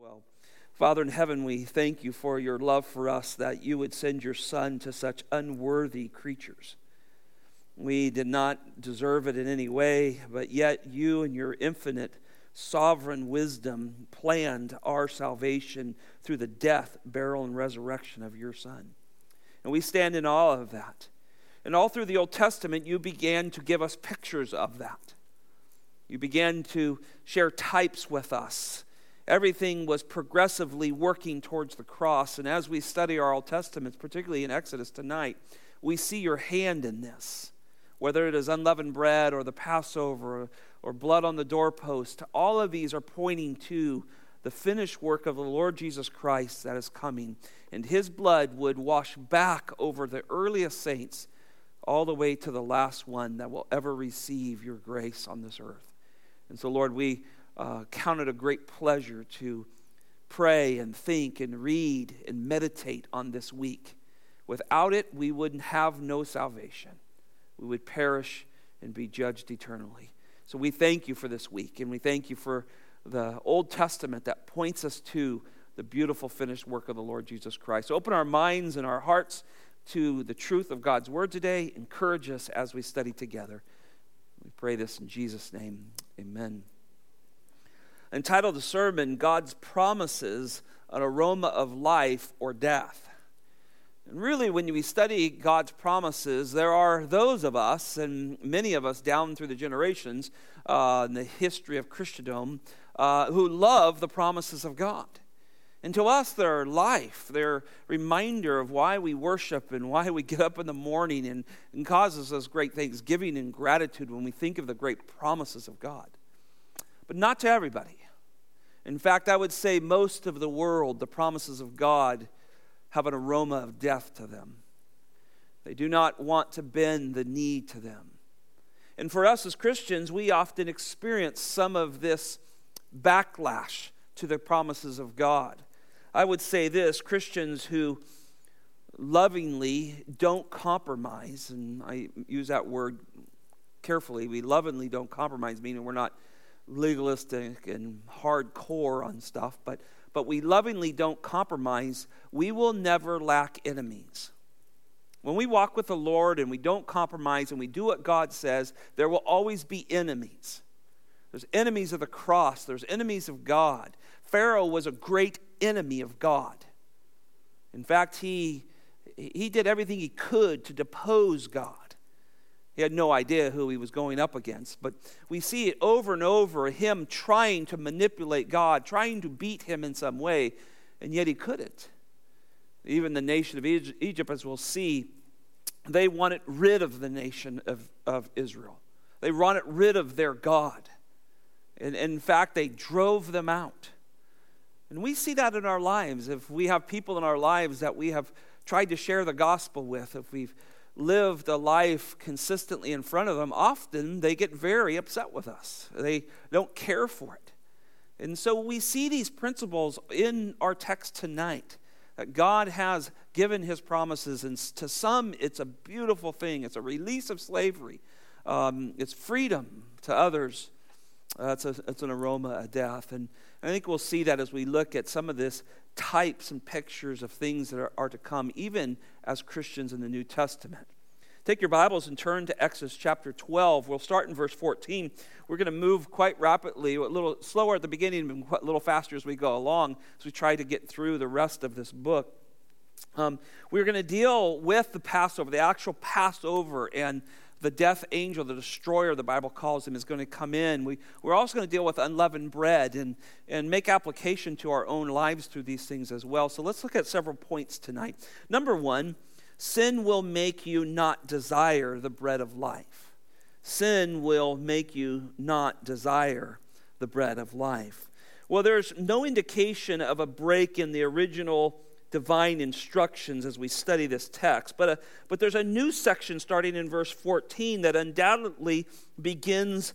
Well, Father in heaven, we thank you for your love for us that you would send your Son to such unworthy creatures. We did not deserve it in any way, but yet you and your infinite sovereign wisdom planned our salvation through the death, burial, and resurrection of your Son. And we stand in awe of that. And all through the Old Testament, you began to give us pictures of that. You began to share types with us. Everything was progressively working towards the cross. And as we study our Old Testaments, particularly in Exodus tonight, we see your hand in this. Whether it is unleavened bread or the Passover or, blood on the doorpost, all of these are pointing to the finished work of the Lord Jesus Christ that is coming. And his blood would wash back over the earliest saints all the way to the last one that will ever receive your grace on this earth. And so, Lord, we uh, count it a great pleasure to pray and think and read and meditate on this week. Without it, we wouldn't have no salvation. We would perish and be judged eternally. So we thank you for this week, and we thank you for the Old Testament that points us to the beautiful finished work of the Lord Jesus Christ. Open our minds and our hearts to the truth of God's word today. Encourage us as we study together. We pray this in Jesus' name. Amen. Entitled the sermon, God's Promises, an Aroma of Life or Death. And really, when we study God's promises, there are those of us, and many of us down through the generations uh, in the history of Christendom, uh, who love the promises of God. And to us, they're life. They're reminder of why we worship and why we get up in the morning and, and causes us great thanksgiving and gratitude when we think of the great promises of God. But not to everybody. In fact, I would say most of the world, the promises of God have an aroma of death to them. They do not want to bend the knee to them. And for us as Christians, we often experience some of this backlash to the promises of God. I would say this Christians who lovingly don't compromise, and I use that word carefully, we lovingly don't compromise, meaning we're not legalistic and hardcore on stuff, but, but we lovingly don't compromise, we will never lack enemies. When we walk with the Lord and we don't compromise and we do what God says, there will always be enemies. There's enemies of the cross, there's enemies of God. Pharaoh was a great enemy of God. In fact, he, he did everything he could to depose God. He had no idea who he was going up against. But we see it over and over him trying to manipulate God, trying to beat him in some way, and yet he couldn't. Even the nation of Egypt, as we'll see, they wanted rid of the nation of, of Israel. They wanted rid of their God. And, and in fact, they drove them out. And we see that in our lives. If we have people in our lives that we have tried to share the gospel with, if we've lived a life consistently in front of them, often they get very upset with us. They don't care for it. And so we see these principles in our text tonight that God has given his promises. And to some, it's a beautiful thing, it's a release of slavery, um, it's freedom. To others, uh, it's, a, it's an aroma of death. And I think we'll see that as we look at some of this types and pictures of things that are, are to come, even as Christians in the New Testament. Take your Bibles and turn to Exodus chapter 12. We'll start in verse 14. We're going to move quite rapidly, a little slower at the beginning and a little faster as we go along as we try to get through the rest of this book. Um, we're going to deal with the Passover, the actual Passover, and the death angel, the destroyer, the Bible calls him, is going to come in. We, we're also going to deal with unleavened bread and, and make application to our own lives through these things as well. So let's look at several points tonight. Number one, sin will make you not desire the bread of life. Sin will make you not desire the bread of life. Well, there's no indication of a break in the original divine instructions as we study this text. But, uh, but there's a new section starting in verse 14 that undoubtedly begins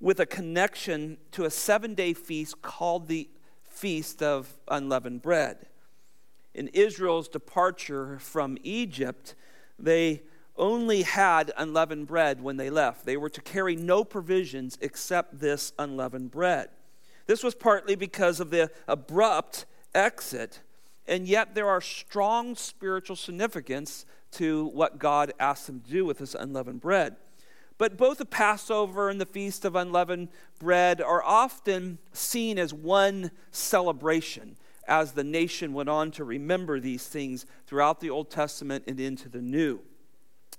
with a connection to a seven day feast called the Feast of Unleavened Bread. In Israel's departure from Egypt, they only had unleavened bread when they left. They were to carry no provisions except this unleavened bread. This was partly because of the abrupt exit, and yet there are strong spiritual significance to what God asked them to do with this unleavened bread. But both the Passover and the Feast of Unleavened Bread are often seen as one celebration as the nation went on to remember these things throughout the Old Testament and into the New.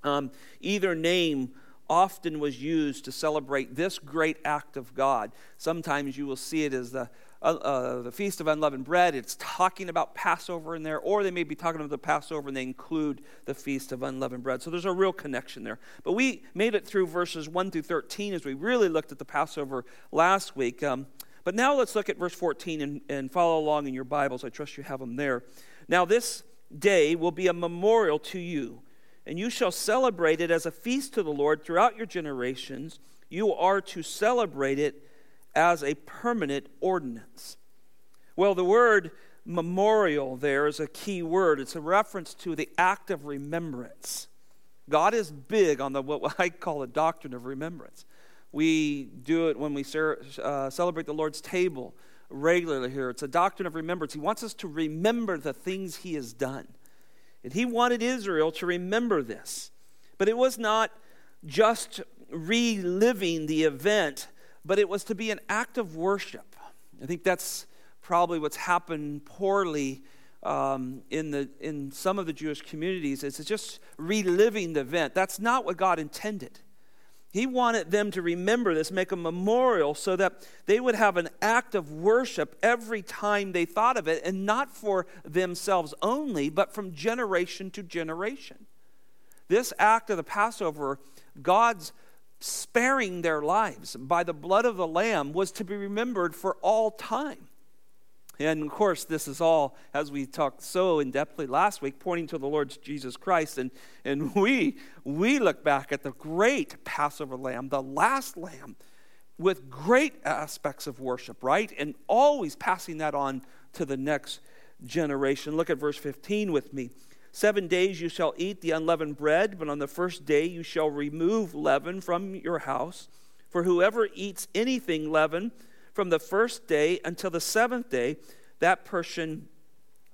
Um, either name often was used to celebrate this great act of God. Sometimes you will see it as the uh, uh, the Feast of Unleavened Bread, it's talking about Passover in there, or they may be talking about the Passover and they include the Feast of Unleavened Bread. So there's a real connection there. But we made it through verses 1 through 13 as we really looked at the Passover last week. Um, but now let's look at verse 14 and, and follow along in your Bibles. I trust you have them there. Now, this day will be a memorial to you, and you shall celebrate it as a feast to the Lord throughout your generations. You are to celebrate it as a permanent ordinance. Well, the word memorial there is a key word. It's a reference to the act of remembrance. God is big on the what I call the doctrine of remembrance. We do it when we uh, celebrate the Lord's table regularly here. It's a doctrine of remembrance. He wants us to remember the things He has done. And He wanted Israel to remember this. But it was not just reliving the event but it was to be an act of worship. I think that's probably what's happened poorly um, in, the, in some of the Jewish communities is it's just reliving the event. That's not what God intended. He wanted them to remember this, make a memorial so that they would have an act of worship every time they thought of it, and not for themselves only, but from generation to generation. This act of the Passover, God's sparing their lives by the blood of the Lamb was to be remembered for all time. And of course, this is all, as we talked so in depthly last week, pointing to the Lord Jesus Christ. And, and we, we look back at the great Passover lamb, the last lamb, with great aspects of worship, right? And always passing that on to the next generation. Look at verse 15 with me. Seven days you shall eat the unleavened bread, but on the first day you shall remove leaven from your house. For whoever eats anything leavened from the first day until the seventh day, that person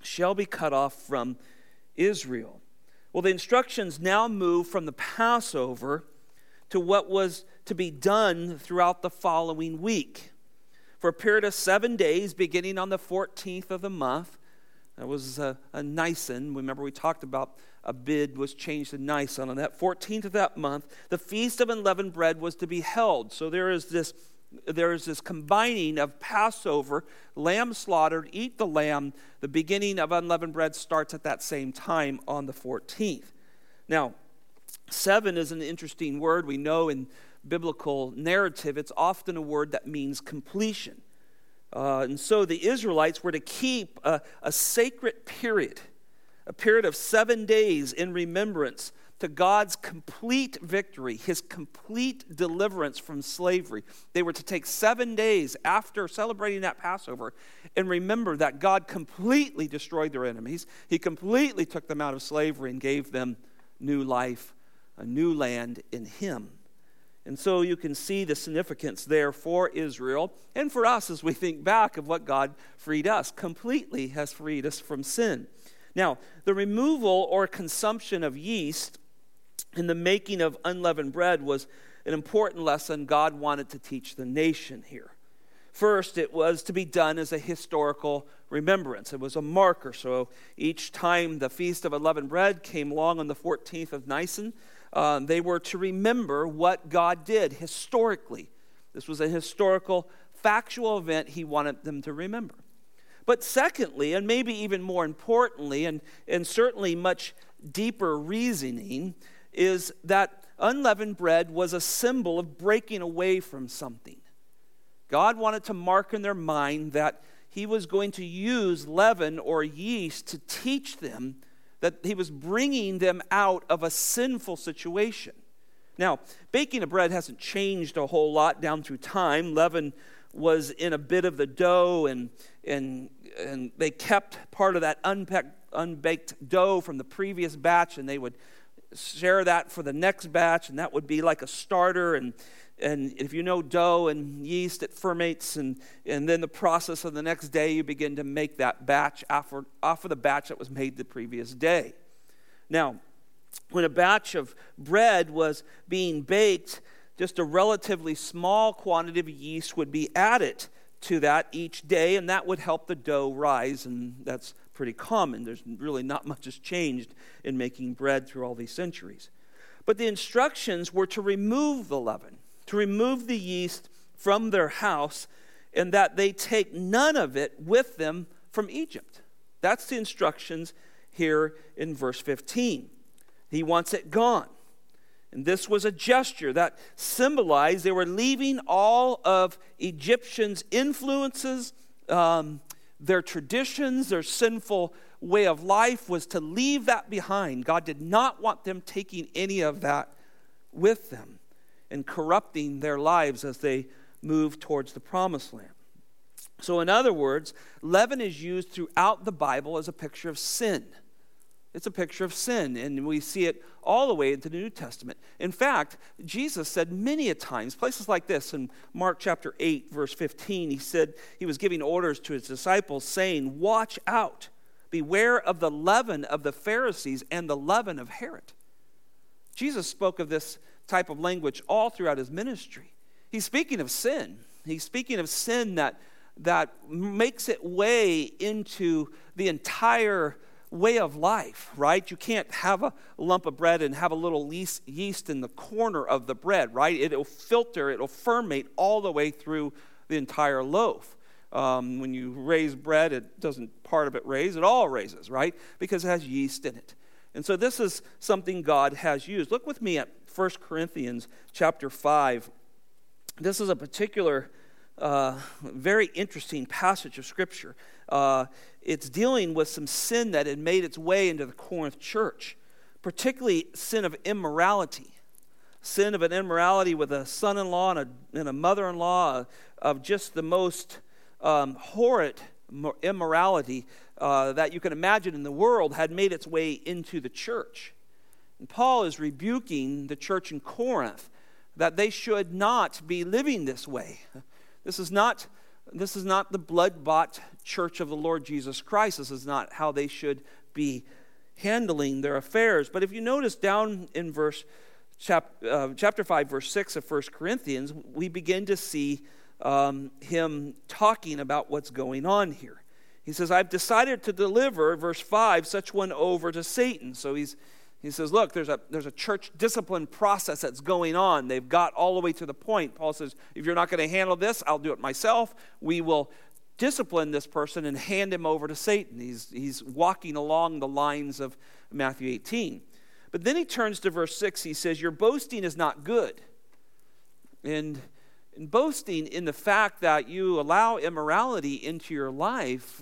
shall be cut off from Israel. Well, the instructions now move from the Passover to what was to be done throughout the following week. For a period of seven days, beginning on the 14th of the month, that was a, a Nisan. Remember, we talked about Abib was changed to Nisan. On that 14th of that month, the Feast of Unleavened Bread was to be held. So there is this, there is this combining of Passover, lamb slaughtered, eat the lamb. The beginning of unleavened bread starts at that same time on the 14th. Now, seven is an interesting word. We know in biblical narrative, it's often a word that means completion. Uh, and so the Israelites were to keep a, a sacred period, a period of seven days in remembrance to God's complete victory, his complete deliverance from slavery. They were to take seven days after celebrating that Passover and remember that God completely destroyed their enemies. He completely took them out of slavery and gave them new life, a new land in him. And so you can see the significance there for Israel and for us as we think back of what God freed us, completely has freed us from sin. Now, the removal or consumption of yeast in the making of unleavened bread was an important lesson God wanted to teach the nation here. First, it was to be done as a historical remembrance. It was a marker. So each time the Feast of Unleavened Bread came along on the 14th of Nisan, um, they were to remember what God did historically. This was a historical, factual event he wanted them to remember. But secondly, and maybe even more importantly, and, and certainly much deeper reasoning, is that unleavened bread was a symbol of breaking away from something. God wanted to mark in their mind that he was going to use leaven or yeast to teach them that he was bringing them out of a sinful situation. Now, baking of bread hasn't changed a whole lot down through time. Leaven was in a bit of the dough, and, and, and they kept part of that unpacked, unbaked dough from the previous batch, and they would share that for the next batch, and that would be like a starter. And, and if you know dough and yeast, it ferments, and, and then the process of the next day, you begin to make that batch off of, off of the batch that was made the previous day. Now, when a batch of bread was being baked, just a relatively small quantity of yeast would be added to that each day, and that would help the dough rise, and that's pretty common. There's really not much has changed in making bread through all these centuries. But the instructions were to remove the leaven, to remove the yeast from their house, and that they take none of it with them from Egypt. That's the instructions here in verse 15. He wants it gone. And this was a gesture that symbolized they were leaving all of Egyptians' influences, um, their traditions, their sinful way of life was to leave that behind. God did not want them taking any of that with them and corrupting their lives as they move towards the promised land. So, in other words, leaven is used throughout the Bible as a picture of sin. It's a picture of sin, and we see it all the way into the New Testament. In fact, Jesus said many a times, places like this in Mark chapter 8, verse 15, he said he was giving orders to his disciples, saying, Watch out, beware of the leaven of the Pharisees and the leaven of Herod. Jesus spoke of this type of language all throughout his ministry. He's speaking of sin. He's speaking of sin that, that makes it way into the entire way of life, right? You can't have a lump of bread and have a little yeast in the corner of the bread, right? It'll filter, it'll ferment all the way through the entire loaf. Um, when you raise bread, it doesn't part of it raise, it all raises, right? Because it has yeast in it. And so this is something God has used. Look with me at 1 Corinthians chapter 5. This is a particular, uh, very interesting passage of Scripture. Uh, it's dealing with some sin that had made its way into the Corinth church, particularly sin of immorality. Sin of an immorality with a son in law and a, and a mother in law, of just the most um, horrid immorality uh, that you can imagine in the world, had made its way into the church. Paul is rebuking the church in Corinth that they should not be living this way. This is not this is not the blood bought church of the Lord Jesus Christ. This is not how they should be handling their affairs. But if you notice down in verse chap, uh, chapter 5, verse 6 of 1 Corinthians, we begin to see um, him talking about what's going on here. He says, I've decided to deliver, verse 5, such one over to Satan. So he's he says, Look, there's a, there's a church discipline process that's going on. They've got all the way to the point. Paul says, If you're not going to handle this, I'll do it myself. We will discipline this person and hand him over to Satan. He's, he's walking along the lines of Matthew 18. But then he turns to verse 6. He says, Your boasting is not good. And, and boasting in the fact that you allow immorality into your life,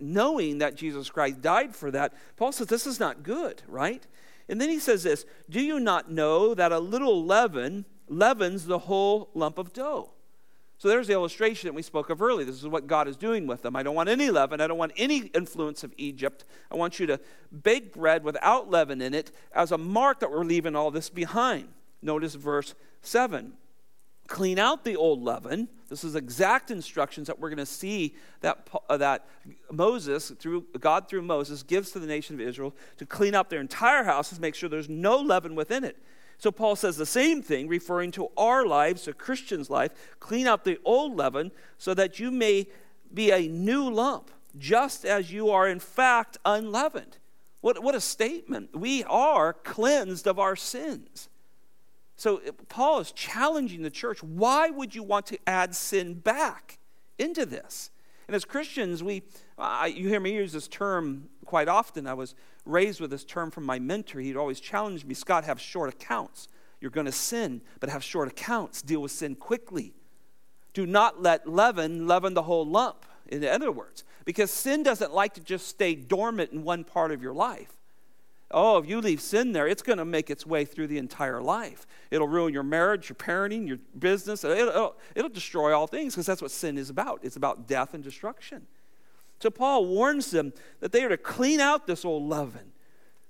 knowing that Jesus Christ died for that, Paul says this is not good, right? And then he says this Do you not know that a little leaven leavens the whole lump of dough? So there's the illustration that we spoke of earlier. This is what God is doing with them. I don't want any leaven. I don't want any influence of Egypt. I want you to bake bread without leaven in it as a mark that we're leaving all this behind. Notice verse 7 clean out the old leaven. This is exact instructions that we're going to see that, uh, that Moses, through God through Moses, gives to the nation of Israel to clean up their entire houses, make sure there's no leaven within it. So Paul says the same thing, referring to our lives, a Christian's life. Clean out the old leaven so that you may be a new lump, just as you are in fact unleavened. What, what a statement. We are cleansed of our sins. So Paul is challenging the church. Why would you want to add sin back into this? And as Christians, we, you hear me use this term quite often. I was raised with this term from my mentor. He'd always challenge me Scott, have short accounts. You're going to sin, but have short accounts. Deal with sin quickly. Do not let leaven leaven the whole lump, in other words, because sin doesn't like to just stay dormant in one part of your life. Oh, if you leave sin there, it's going to make its way through the entire life. It'll ruin your marriage, your parenting, your business. It'll, it'll, destroy all things because that's what sin is about. It's about death and destruction. So Paul warns them that they are to clean out this old leaven.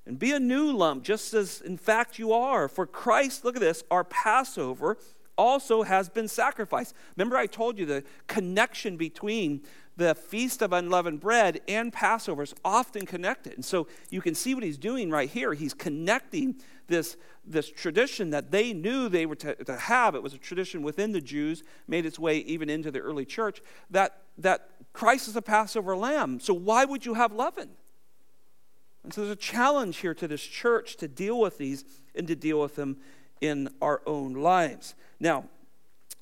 and be a new lump, just as in fact you are. For Christ, look at this, our Passover also has been sacrificed. Remember, I told you the connection between the Feast of Unleavened Bread and Passover is often connected. And so you can see what he's doing right here. He's connecting this, this tradition that they knew they were to, to have. It was a tradition within the Jews, made its way even into the early church, that, that Christ is a Passover lamb. So why would you have leaven? And so there's a challenge here to this church to deal with these and to deal with them in our own lives. Now,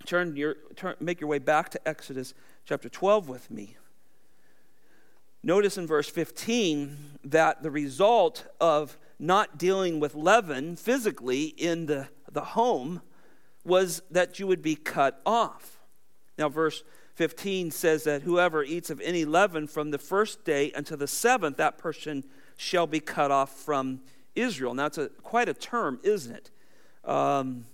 turn your, turn, make your way back to Exodus chapter 12 with me. Notice in verse 15 that the result of not dealing with leaven physically in the, the home was that you would be cut off. Now, verse 15 says that whoever eats of any leaven from the first day until the seventh, that person shall be cut off from Israel. Now, it's a, quite a term, isn't it? Um,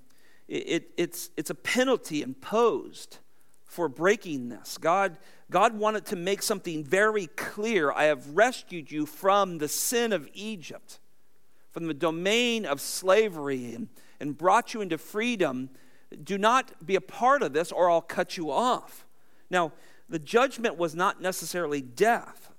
it, it it's, it's a penalty imposed for breaking this. God, God wanted to make something very clear. I have rescued you from the sin of Egypt, from the domain of slavery, and, and brought you into freedom. Do not be a part of this, or I'll cut you off. Now, the judgment was not necessarily death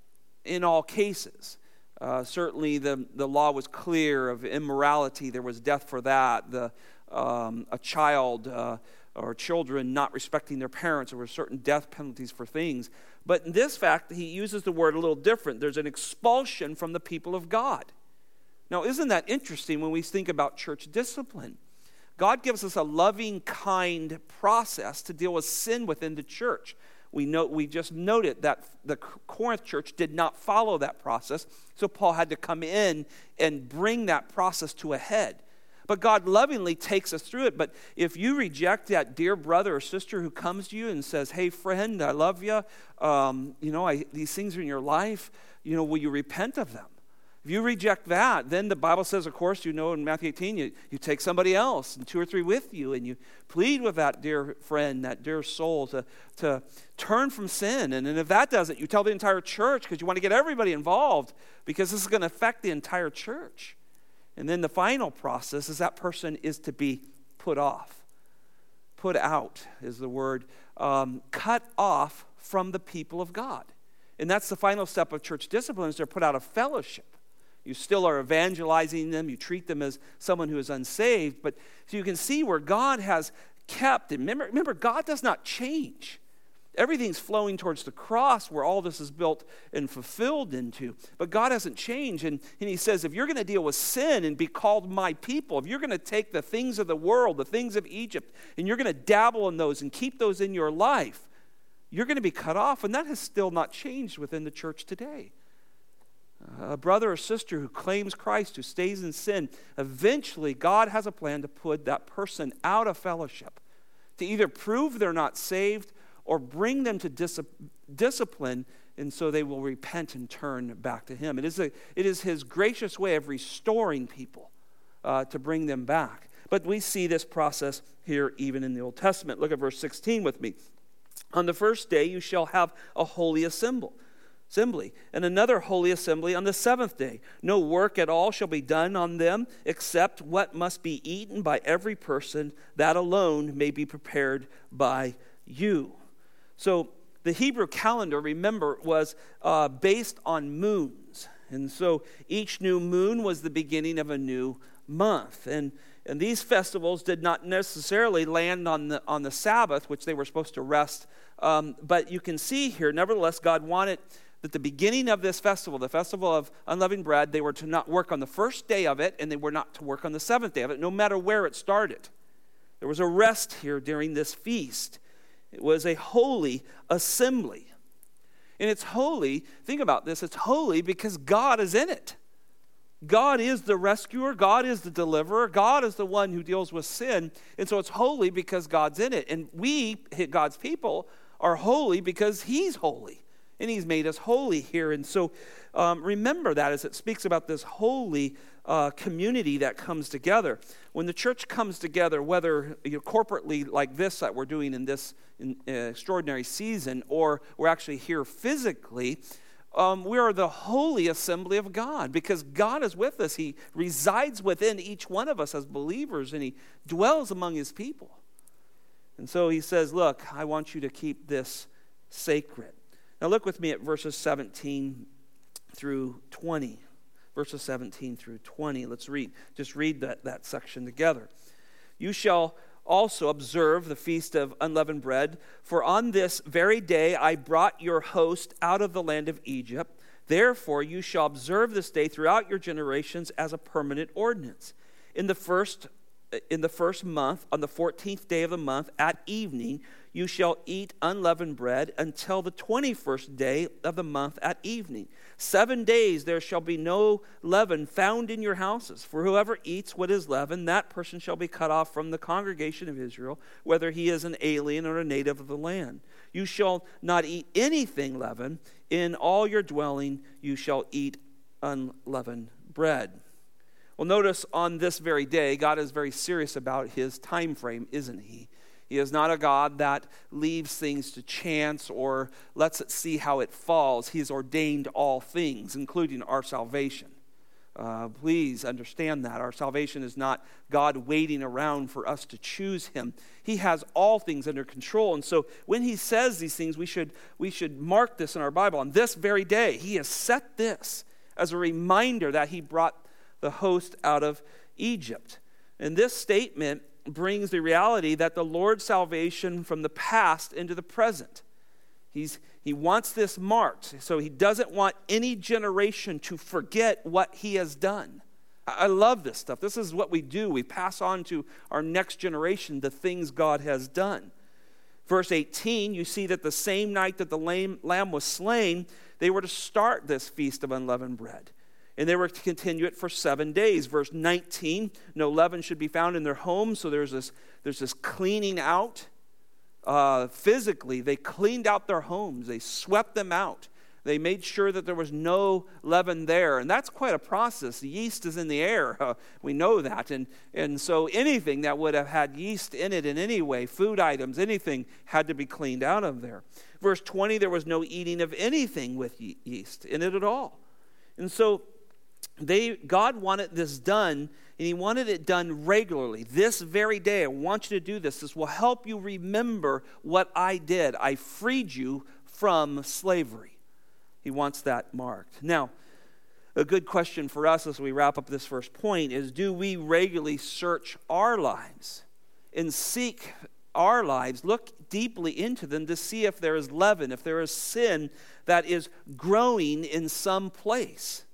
in all cases. Uh, certainly, the, the law was clear of immorality. There was death for that. The, um, a child uh, or children not respecting their parents, there were certain death penalties for things. But in this fact, he uses the word a little different. There's an expulsion from the people of God. Now, isn't that interesting when we think about church discipline? God gives us a loving, kind process to deal with sin within the church. We, know, we just noted that the Corinth church did not follow that process, so Paul had to come in and bring that process to a head. But God lovingly takes us through it. But if you reject that dear brother or sister who comes to you and says, Hey, friend, I love you, um, you know, I, these things are in your life, you know, will you repent of them? If you reject that, then the Bible says, of course, you know in Matthew 18, you, you take somebody else and two or three with you, and you plead with that dear friend, that dear soul to, to turn from sin. And, and if that doesn't, you tell the entire church because you want to get everybody involved because this is going to affect the entire church. And then the final process is that person is to be put off. Put out is the word, um, cut off from the people of God. And that's the final step of church discipline is they're put out of fellowship. You still are evangelizing them. You treat them as someone who is unsaved. But so you can see where God has kept. And remember, remember, God does not change. Everything's flowing towards the cross where all this is built and fulfilled into. But God hasn't changed. And, and He says, if you're going to deal with sin and be called my people, if you're going to take the things of the world, the things of Egypt, and you're going to dabble in those and keep those in your life, you're going to be cut off. And that has still not changed within the church today a brother or sister who claims Christ, who stays in sin, eventually God has a plan to put that person out of fellowship, to either prove they're not saved or bring them to dis- discipline, and so they will repent and turn back to Him. It is, a, it is His gracious way of restoring people uh, to bring them back. But we see this process here even in the Old Testament. Look at verse 16 with me. On the first day, you shall have a holy assembly assembly, and another holy assembly on the seventh day. No work at all shall be done on them except what must be eaten by every person, that alone may be prepared by you. So the Hebrew calendar, remember, was uh, based on moons. And so each new moon was the beginning of a new month. And, and these festivals did not necessarily land on the, on the Sabbath, which they were supposed to rest. Um, but you can see here, nevertheless, God wanted that the beginning of this festival, the festival of unleavened bread, they were to not work on the first day of it and they were not to work on the seventh day of it, no matter where it started. There was a rest here during this feast. It was a holy assembly. And it's holy, think about this, it's holy because God is in it. God is the rescuer, God is the deliverer, God is the one who deals with sin. And so it's holy because God's in it. And we, God's people, are holy because He's holy and he's made us holy here. And so um, remember that as it speaks about this holy uh, community that comes together. When the church comes together, whether you know, corporately like this that we're doing in this in, uh, extraordinary season, or we're actually here physically, um, we are the holy assembly of God because God is with us. He resides within each one of us as believers and He dwells among His people. And so He says, Look, I want you to keep this sacred. Now, look with me at verses 17 through 20. Verses 17 through 20. Let's read, just read that, that section together. You shall also observe the feast of unleavened bread, for on this very day I brought your host out of the land of Egypt. Therefore, you shall observe this day throughout your generations as a permanent ordinance. In the first in the first month, on the 14th day of the month, at evening, you shall eat unleavened bread until the 21st day of the month at evening. Seven days there shall be no leaven found in your houses. For whoever eats what is leavened, that person shall be cut off from the congregation of Israel, whether he is an alien or a native of the land. You shall not eat anything leavened. In all your dwelling you shall eat unleavened bread. Well, notice on this very day, God is very serious about his time frame, isn't he? He is not a God that leaves things to chance or lets it see how it falls. He has ordained all things, including our salvation. Uh, please understand that. Our salvation is not God waiting around for us to choose Him. He has all things under control. And so when He says these things, we should, we should mark this in our Bible. On this very day, He has set this as a reminder that He brought the host out of Egypt. And this statement brings the reality that the Lord's salvation from the past into the present. He's, he wants this marked, so he doesn't want any generation to forget what he has done. I, love this stuff. This is what we do. We pass on to our next generation the things God has done. Verse 18, you see that the same night that the lamb was slain, they were to start this feast of unleavened bread and they were to continue it for seven days. Verse 19 no leaven should be found in their homes, so there's this, there's this cleaning out. Uh, physically, they cleaned out their homes, they swept them out. They made sure that there was no leaven there. And that's quite a process. The yeast is in the air. Uh, we know that. And, and so anything that would have had yeast in it in any way, food items, anything, had to be cleaned out of there. Verse 20, there was no eating of anything with yeast in it at all. And so they, God wanted this done, and He wanted it done regularly. This very day, I want you to do this. This will help you remember what I did. I freed you from slavery. He wants that marked. Now, a good question for us as we wrap up this first point is do we regularly search our lives and seek our lives, look deeply into them to see if there is leaven, if there is sin that is growing in some place?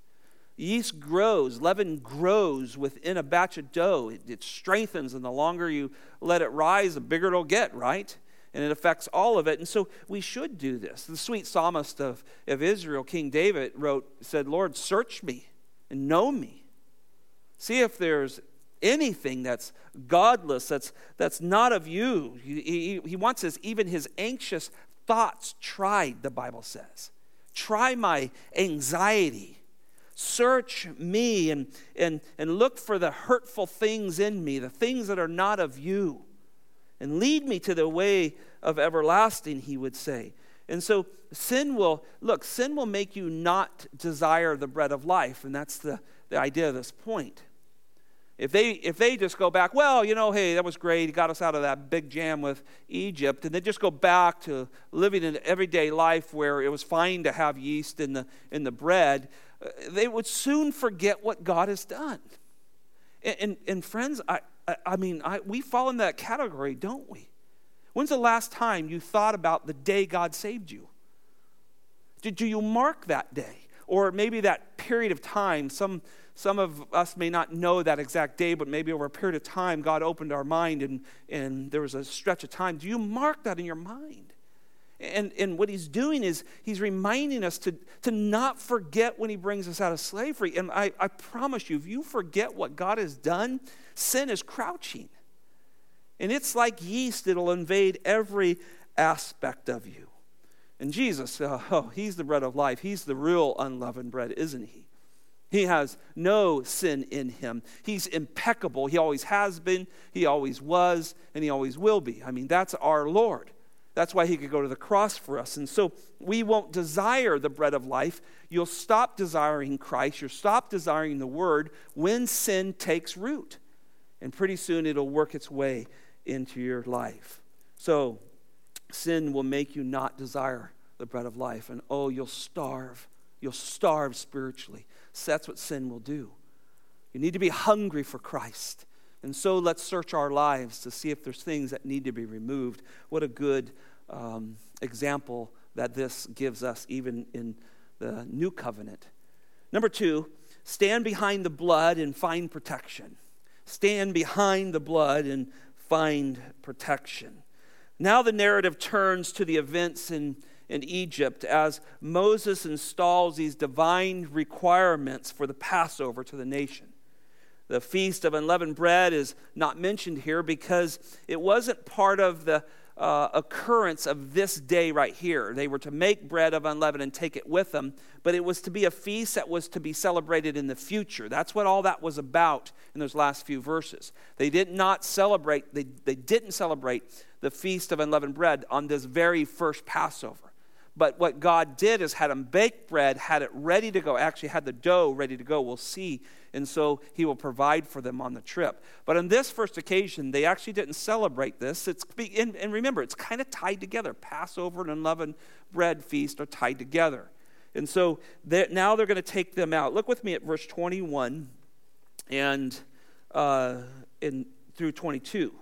Yeast grows, leaven grows within a batch of dough. It, it, strengthens, and the longer you let it rise, the bigger it'll get, right? And it affects all of it. And so we should do this. The sweet psalmist of, of Israel, King David, wrote, said, Lord, search me and know me. See if there's anything that's godless, that's, that's not of you. He, he, he wants his, even his anxious thoughts tried, the Bible says. Try my anxiety Search me and, and, and look for the hurtful things in me, the things that are not of you, and lead me to the way of everlasting, he would say. And so sin will, look, sin will make you not desire the bread of life, and that's the, the idea of this point. If they, if they just go back, well, you know, hey, that was great. He got us out of that big jam with Egypt. And they just go back to living an everyday life where it was fine to have yeast in the, in the bread, they would soon forget what God has done. And, and, and friends, I, I, I mean, I, we fall in that category, don't we? When's the last time you thought about the day God saved you? Did, do you mark that day? Or maybe that period of time, some, some of us may not know that exact day, but maybe over a period of time, God opened our mind and, and there was a stretch of time. Do you mark that in your mind? And, and what he's doing is he's reminding us to, to not forget when he brings us out of slavery. And I, I promise you, if you forget what God has done, sin is crouching. And it's like yeast, it'll invade every aspect of you. And Jesus, uh, oh, he's the bread of life. He's the real unleavened bread, isn't he? He has no sin in him. He's impeccable. He always has been, he always was, and he always will be. I mean, that's our Lord. That's why he could go to the cross for us. And so we won't desire the bread of life. You'll stop desiring Christ. You'll stop desiring the word when sin takes root. And pretty soon it'll work its way into your life. So sin will make you not desire the bread of life. And oh, you'll starve. You'll starve spiritually. So that's what sin will do. You need to be hungry for Christ. And so let's search our lives to see if there's things that need to be removed. What a good um, example that this gives us, even in the new covenant. Number two, stand behind the blood and find protection. Stand behind the blood and find protection. Now the narrative turns to the events in, in Egypt as Moses installs these divine requirements for the Passover to the nation. The Feast of Unleavened Bread is not mentioned here because it wasn't part of the uh, occurrence of this day right here. They were to make bread of unleavened and take it with them, but it was to be a feast that was to be celebrated in the future. That's what all that was about in those last few verses. They did not celebrate, they, they didn't celebrate the feast of unleavened bread on this very first Passover. But what God did is had them bake bread, had it ready to go, actually had the dough ready to go. We'll see. And so he will provide for them on the trip. But on this first occasion, they actually didn't celebrate this. It's, and, and remember, it's kind of tied together. Passover and unleavened bread feast are tied together. And so they're, now they're going to take them out. Look with me at verse 21 and uh, in, through 22.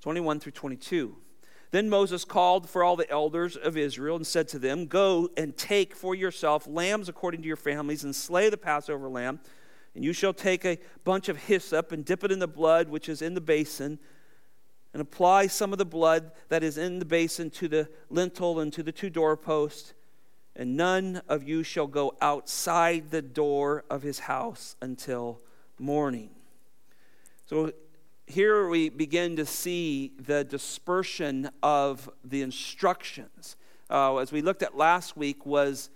21 through 22. Then Moses called for all the elders of Israel and said to them, Go and take for yourself lambs according to your families and slay the Passover lamb. And you shall take a bunch of hyssop and dip it in the blood which is in the basin, and apply some of the blood that is in the basin to the lintel and to the two doorposts. And none of you shall go outside the door of his house until morning. So here we begin to see the dispersion of the instructions. Uh, as we looked at last week, was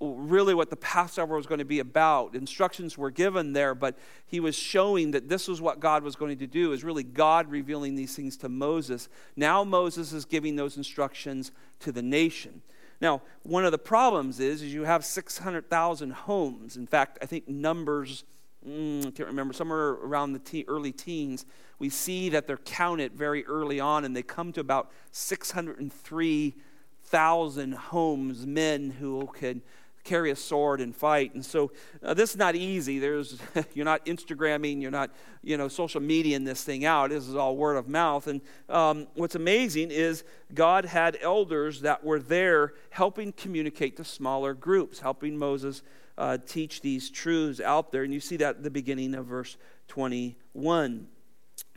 really what the Passover was going to be about. Instructions were given there, but he was showing that this was what God was going to do, is really God revealing these things to Moses. Now Moses is giving those instructions to the nation. Now, one of the problems is, is you have 600,000 homes. In fact, I think Numbers mm, I can't remember, somewhere around the te- early teens, we see that they're counted very early on, and they come to about 603,000 homes, men who can carry a sword and fight. And so uh, this is not easy. There's you're not Instagramming, you're not you know social mediaing this thing out. This is all word of mouth. And um, what's amazing is God had elders that were there helping communicate to smaller groups, helping Moses uh, teach these truths out there. And you see that at the beginning of verse 21.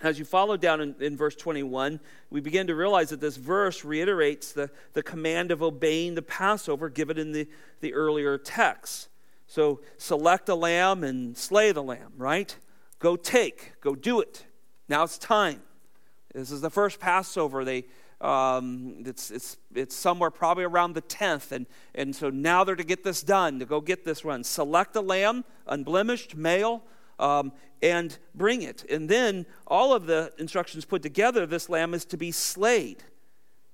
As you follow down in, in, verse 21, we begin to realize that this verse reiterates the, the command of obeying the Passover given in the, the earlier text. So select a lamb and slay the lamb, right? Go take, go do it. Now it's time. This is the first Passover. They, um, it's, it's, it's somewhere probably around the 10th. And, and so now they're to get this done, to go get this run. Select a lamb, unblemished, male, um, and bring it. And then all of the instructions put together, this lamb is to be slayed.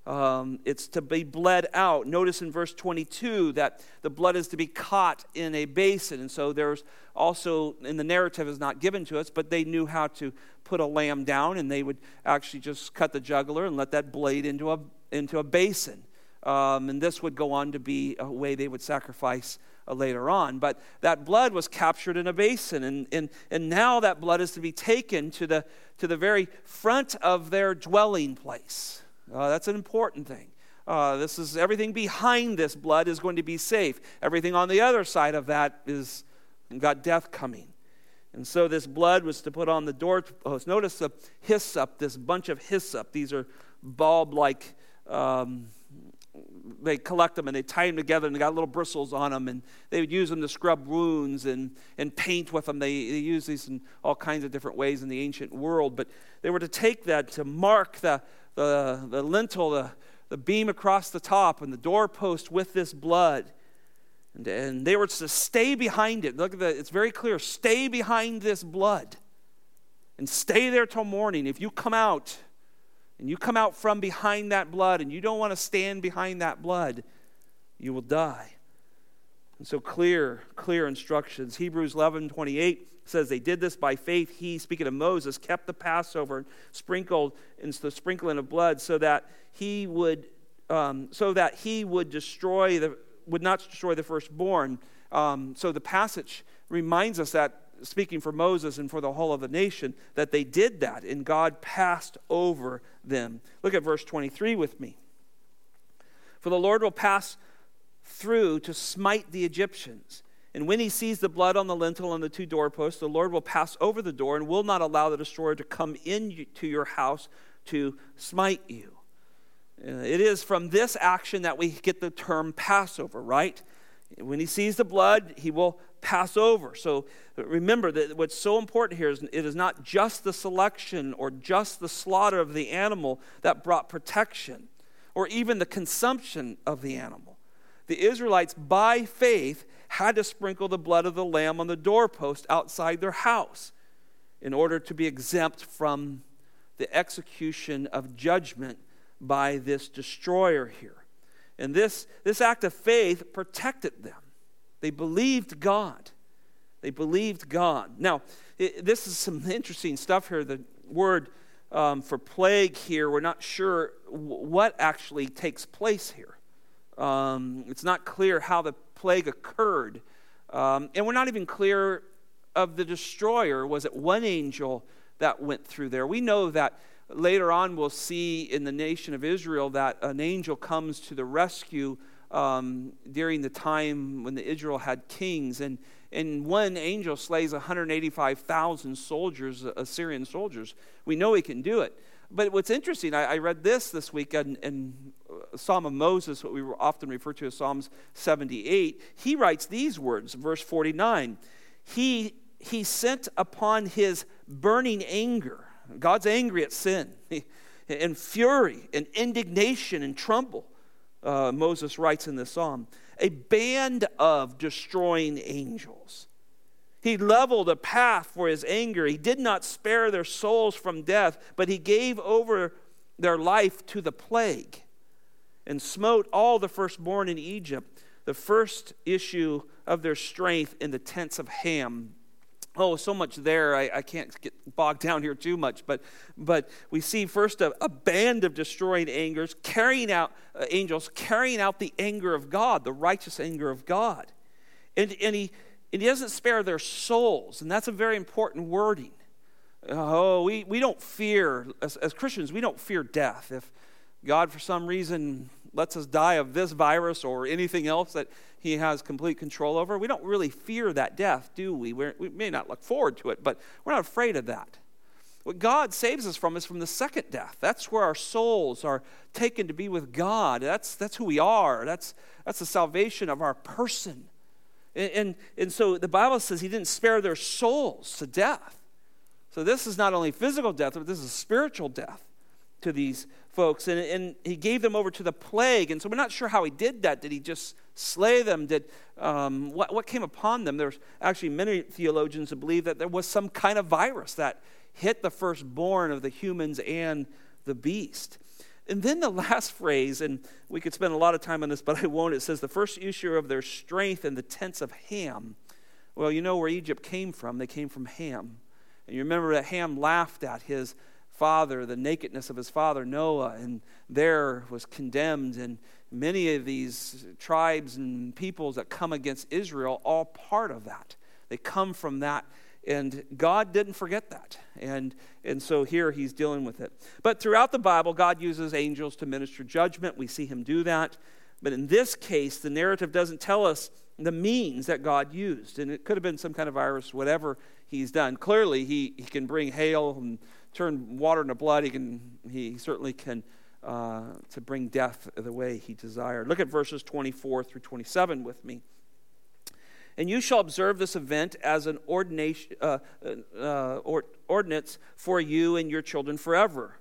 Um, it's to be bled out. Notice in verse 22 that the blood is to be caught in a basin. And so there's also, in the narrative is not given to us, but they knew how to put a lamb down and they would actually just cut the jugular and let that blade into a, into a basin. Um, and this would go on to be a way they would sacrifice uh, later on. But that blood was captured in a basin, and, and, and now that blood is to be taken to the, to the very front of their dwelling place. Uh, that's an important thing. Uh, this is everything behind this blood is going to be safe. Everything on the other side of that is got death coming. And so this blood was to put on the doorpost. Notice the hyssop, this bunch of hyssop. These are bulb like, um, they collect them and they tie them together and they got little bristles on them. And they would use them to scrub wounds and, and paint with them. They, they use these in all kinds of different ways in the ancient world. But they were to take that to mark the, the, the lintel, the, the beam across the top, and the doorpost with this blood. And, and they were to stay behind it. Look at that, it's very clear. Stay behind this blood and stay there till morning. If you come out, and you come out from behind that blood and you don't want to stand behind that blood, you will die. And so clear, clear instructions. Hebrews 11 28 says they did this by faith. He, speaking of Moses, kept the Passover, and sprinkled into the sprinkling of blood so that he would um, so that he would destroy the would not destroy the firstborn. Um, so the passage reminds us that speaking for Moses and for the whole of the nation, that they did that and God passed over them. Look at verse 23 with me. For the Lord will pass through to smite the Egyptians. And when he sees the blood on the lintel and the two doorposts, the Lord will pass over the door and will not allow the destroyer to come into your house to smite you. Uh, it is from this action that we get the term Passover, right? When he sees the blood, he will pass over. So remember that what's so important here is it is not just the selection or just the slaughter of the animal that brought protection or even the consumption of the animal. The Israelites, by faith, had to sprinkle the blood of the lamb on the doorpost outside their house in order to be exempt from the execution of judgment by this destroyer here. And this, this act of faith protected them. They believed God. They believed God. Now, it, this is some interesting stuff here. The word um, for plague here, we're not sure w- what actually takes place here. Um, it's not clear how the plague occurred. Um, and we're not even clear of the destroyer. Was it one angel that went through there? We know that later on we'll see in the nation of Israel that an angel comes to the rescue um, during the time when the Israel had kings. And, and one angel slays 185,000 soldiers, Assyrian soldiers. We know he can do it. But what's interesting, I, I read this this week in Psalm of Moses, what we often refer to as Psalms 78. He writes these words, verse 49. He, he sent upon his burning anger. God's angry at sin, and fury, and indignation, and tremble uh, Moses writes in the psalm, a band of destroying angels. He leveled a path for his anger. He did not spare their souls from death, but he gave over their life to the plague and smote all the firstborn in Egypt, the first issue of their strength in the tents of Ham oh, so much there. I, I, can't get bogged down here too much, but but we see first a, a band of destroying angers carrying out uh, angels carrying out the anger of God, the righteous anger of God, and and he and he doesn't spare their souls, and that's a very important wording. Oh, we, we don't fear, as, as Christians, we don't fear death. If God, for some reason, lets us die of this virus or anything else that he has complete control over. We don't really fear that death, do we? We're, we may not look forward to it, but we're not afraid of that. What God saves us from is from the second death. That's where our souls are taken to be with God. That's, that's who we are. That's, that's the salvation of our person. And, and, and so the Bible says he didn't spare their souls to death. So this is not only physical death, but this is spiritual death to these folks. And, and he gave them over to the plague. And so we're not sure how he did that. Did he just slay them? Did, um, what, what came upon them? There's actually many theologians who believe that there was some kind of virus that hit the firstborn of the humans and the beast. And then the last phrase, and we could spend a lot of time on this, but I won't. It says, the first issue of their strength in the tents of Ham. Well, you know where Egypt came from. They came from Ham. And you remember that Ham laughed at his father, the nakedness of his father Noah, and there was condemned. And many of these tribes and peoples that come against Israel, all part of that. They come from that. And God didn't forget that. And, and so here he's dealing with it. But throughout the Bible, God uses angels to minister judgment. We see him do that. But in this case, the narrative doesn't tell us the means that God used. And it could have been some kind of virus, whatever he's done. Clearly, he, he can bring hail and turn water into blood. He, can, he certainly can uh, to bring death the way he desired. Look at verses 24 through 27 with me. And you shall observe this event as an ordination, uh, uh, or, ordinance for you and your children forever.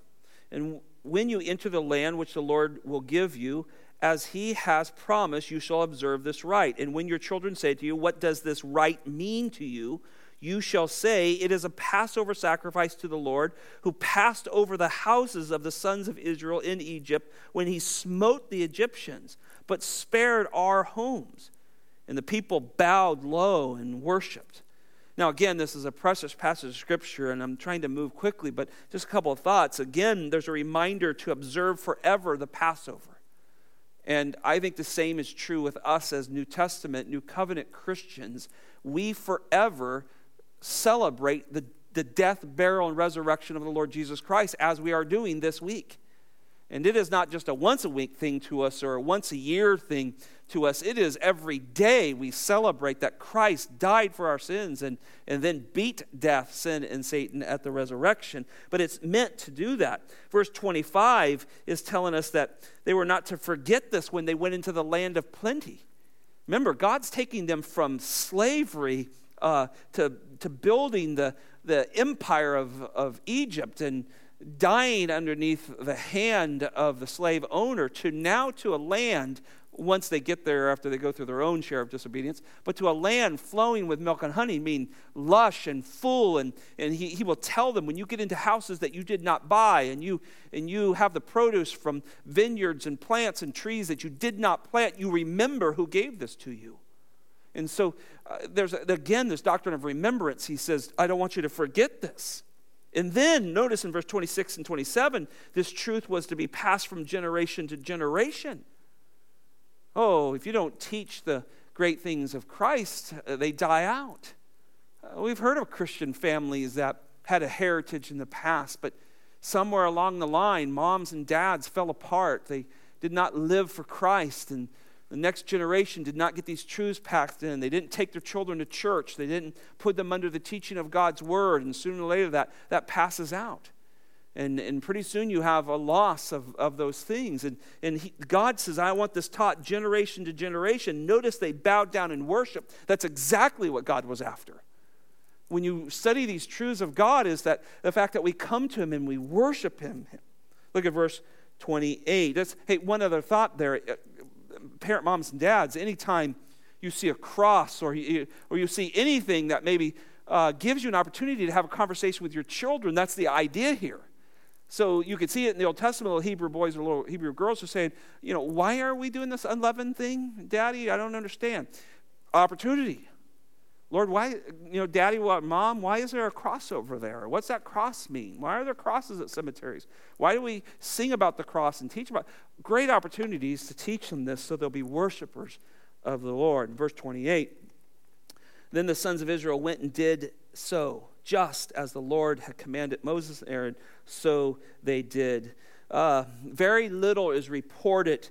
And when you enter the land which the Lord will give you, as he has promised, you shall observe this rite. And when your children say to you, What does this rite mean to you? You shall say, It is a Passover sacrifice to the Lord, who passed over the houses of the sons of Israel in Egypt when he smote the Egyptians, but spared our homes. And the people bowed low and worshiped. Now, again, this is a precious passage of Scripture, and I'm trying to move quickly, but just a couple of thoughts. Again, there's a reminder to observe forever the Passover. And I think the same is true with us as New Testament, New Covenant Christians. We forever celebrate the, the death, burial, and resurrection of the Lord Jesus Christ as we are doing this week. And it is not just a once a week thing to us or a once a year thing to us. It is every day we celebrate that Christ died for our sins and, and then beat death, sin, and Satan at the resurrection. But it's meant to do that. Verse 25 is telling us that they were not to forget this when they went into the land of plenty. Remember, God's taking them from slavery uh, to, to building the, the empire of, of Egypt and dying underneath the hand of the slave owner to now to a land once they get there after they go through their own share of disobedience, but to a land flowing with milk and honey, mean lush and full. And, and he, he will tell them when you get into houses that you did not buy, and you, and you have the produce from vineyards and plants and trees that you did not plant, you remember who gave this to you. And so uh, there's, again, this doctrine of remembrance. He says, I don't want you to forget this. And then notice in verse 26 and 27, this truth was to be passed from generation to generation. Oh, if you don't teach the great things of Christ, uh, they die out. Uh, we've heard of Christian families that had a heritage in the past, but somewhere along the line, moms and dads fell apart. They did not live for Christ, and the next generation did not get these truths packed in. They didn't take their children to church. They didn't put them under the teaching of God's word. And sooner or later, that, that passes out. And, and pretty soon you have a loss of, of those things. And, and he, God says, I want this taught generation to generation. Notice they bowed down in worship. That's exactly what God was after. When you study these truths of God, is that the fact that we come to Him and we worship Him. Look at verse 28. That's, hey, one other thought there parent moms and dads, anytime you see a cross or you, or you see anything that maybe uh, gives you an opportunity to have a conversation with your children, that's the idea here. So you can see it in the Old Testament, little Hebrew boys or little Hebrew girls are saying, you know, why are we doing this unleavened thing, Daddy? I don't understand. Opportunity. Lord, why, you know, daddy, what, mom, why is there a cross over there? What's that cross mean? Why are there crosses at cemeteries? Why do we sing about the cross and teach about great opportunities to teach them this so they'll be worshipers of the Lord? Verse 28 Then the sons of Israel went and did so, just as the Lord had commanded Moses and Aaron, so they did. Uh, very little is reported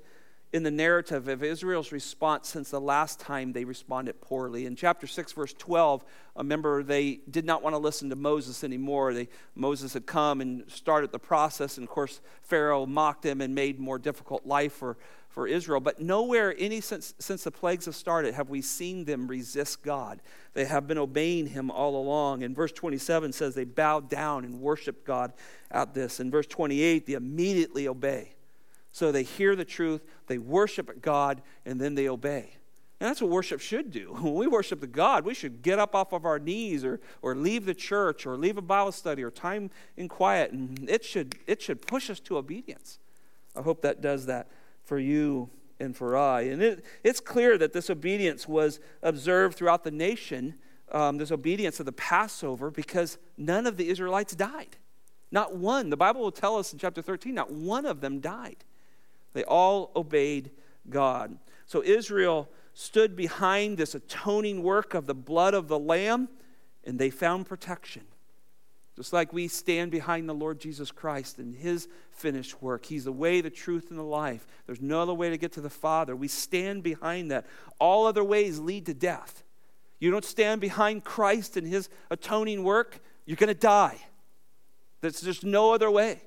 in the narrative of Israel's response since the last time they responded poorly. In chapter 6, verse 12, remember they did not want to listen to Moses anymore. They, Moses had come and started the process, and of course, Pharaoh mocked him and made more difficult life for, for Israel. But nowhere, any since, since the plagues have started, have we seen them resist God. They have been obeying him all along. And verse 27 says they bowed down and worshiped God at this. In verse 28, they immediately obey. So they hear the truth, they worship God, and then they obey. And that's what worship should do. When we worship the God, we should get up off of our knees or, or leave the church or leave a Bible study or time in quiet, and it should, it should push us to obedience. I hope that does that for you and for I. And it, it's clear that this obedience was observed throughout the nation, um, this obedience of the Passover, because none of the Israelites died. Not one. The Bible will tell us in chapter 13, not one of them died. They all obeyed God. So Israel stood behind this atoning work of the blood of the Lamb, and they found protection. Just like we stand behind the Lord Jesus Christ and his finished work. He's the way, the truth, and the life. There's no other way to get to the Father. We stand behind that. All other ways lead to death. You don't stand behind Christ and his atoning work, you're going to die. There's just no other way.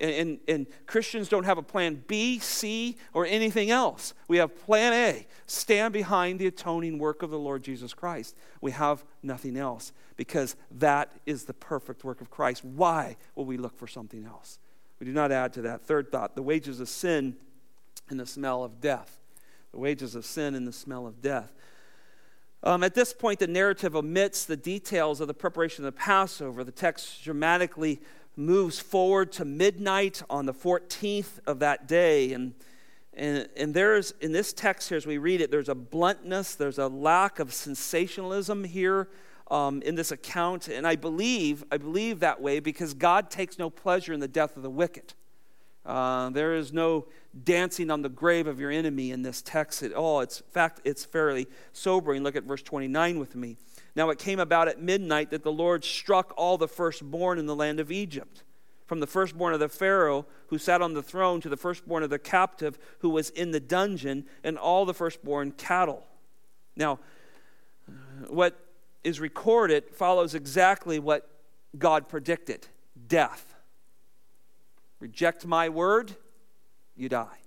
And, and, and, Christians don't have a plan B, C, or anything else. We have plan A stand behind the atoning work of the Lord Jesus Christ. We have nothing else because that is the perfect work of Christ. Why will we look for something else? We do not add to that. Third thought the wages of sin and the smell of death. The wages of sin and the smell of death. Um, at this point, the narrative omits the details of the preparation of the Passover. The text dramatically moves forward to midnight on the 14th of that day. And, and, and there's, in this text here, as we read it, there's a bluntness, there's a lack of sensationalism here um, in this account. And I believe, I believe that way because God takes no pleasure in the death of the wicked. Uh, there is no dancing on the grave of your enemy in this text at all. It's, in fact, it's fairly sobering. Look at verse 29 with me. Now it came about at midnight that the Lord struck all the firstborn in the land of Egypt, from the firstborn of the Pharaoh who sat on the throne to the firstborn of the captive who was in the dungeon, and all the firstborn cattle. Now, what is recorded follows exactly what God predicted death. Reject my word, you die.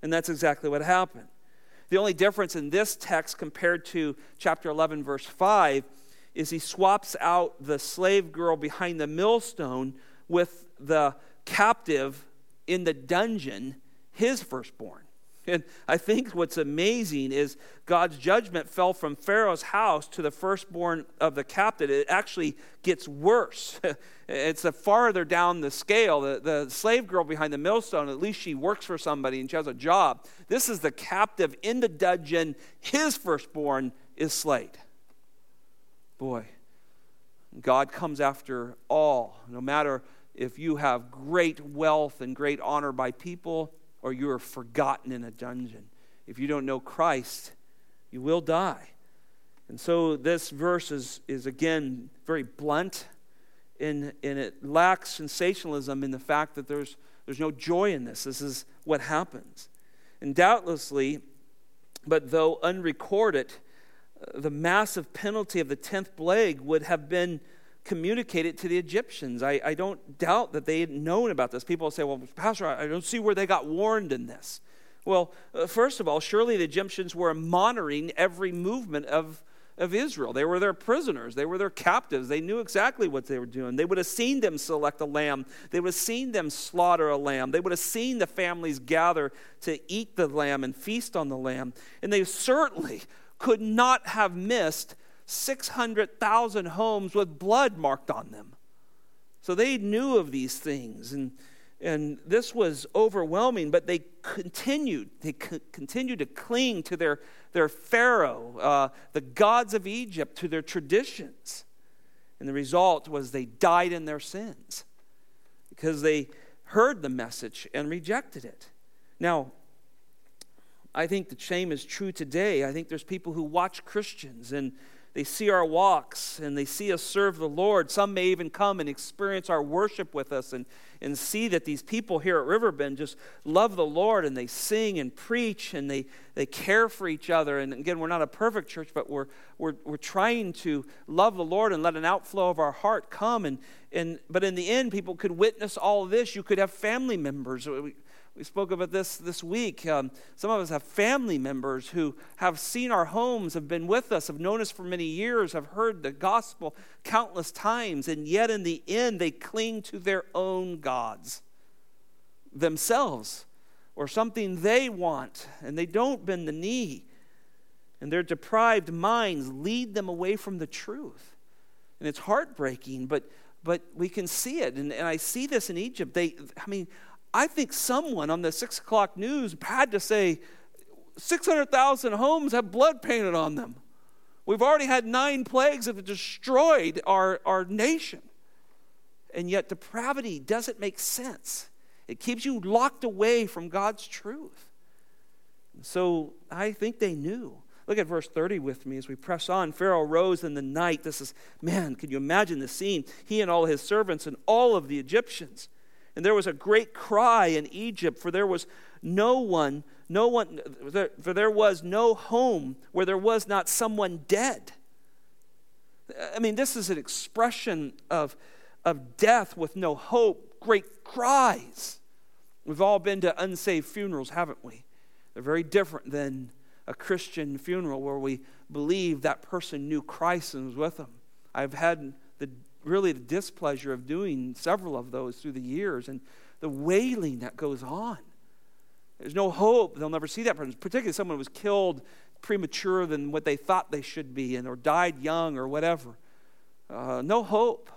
And that's exactly what happened. The only difference in this text compared to chapter 11, verse 5, is he swaps out the slave girl behind the millstone with the captive in the dungeon, his firstborn. And I think what's amazing is God's judgment fell from Pharaoh's house to the firstborn of the captive. It actually gets worse. it's a farther down the scale. The, the slave girl behind the millstone, at least she works for somebody and she has a job. This is the captive in the dungeon. His firstborn is slayed. Boy, God comes after all, no matter if you have great wealth and great honor by people or you are forgotten in a dungeon. If you don't know Christ, you will die. And so this verse is, is again very blunt and, and it lacks sensationalism in the fact that there's, there's no joy in this. This is what happens. And doubtlessly, but though unrecorded, uh, the massive penalty of the 10th plague would have been communicated to the Egyptians. I, I don't doubt that they had known about this. People say, well, Pastor, I don't see where they got warned in this. Well, uh, first of all, surely the Egyptians were monitoring every movement of, of Israel. They were their prisoners, they were their captives. They knew exactly what they were doing. They would have seen them select a lamb, they would have seen them slaughter a lamb, they would have seen the families gather to eat the lamb and feast on the lamb. And they certainly could not have missed 600,000 homes with blood marked on them. So they knew of these things, and, and this was overwhelming, but they continued. They continued to cling to their, their Pharaoh, uh, the gods of Egypt, to their traditions. And the result was they died in their sins because they heard the message and rejected it. Now, I think the same is true today. I think there's people who watch Christians and they see our walks and they see us serve the Lord. Some may even come and experience our worship with us and, and see that these people here at Riverbend just love the Lord and they sing and preach and they, they care for each other. And again, we're not a perfect church, but we're, we're, we're trying to love the Lord and let an outflow of our heart come. And, and, but in the end, people could witness all this. You could have family members. We spoke about this this week. Um, some of us have family members who have seen our homes, have been with us, have known us for many years, have heard the gospel countless times, and yet in the end they cling to their own gods themselves or something they want, and they don't bend the knee. And their deprived minds lead them away from the truth. And it's heartbreaking, but, but we can see it. And, and I see this in Egypt. They, I mean, I think someone on the six o'clock news had to say 600,000 homes have blood painted on them. We've already had nine plagues that have destroyed our, our nation. And yet, depravity doesn't make sense. It keeps you locked away from God's truth. So I think they knew. Look at verse 30 with me as we press on. Pharaoh rose in the night. This is, man, can you imagine the scene? He and all his servants and all of the Egyptians. And there was a great cry in Egypt, for there was no one, no one, for there was no home where there was not someone dead. I mean, this is an expression of, of death with no hope, great cries. We've all been to unsaved funerals, haven't we? They're very different than a Christian funeral where we believe that person knew Christ and was with them. I've had really the displeasure of doing several of those through the years and the wailing that goes on. There's no hope. They'll never see that person, particularly someone who was killed premature than what they thought they should be and or died young or whatever. Uh, no hope.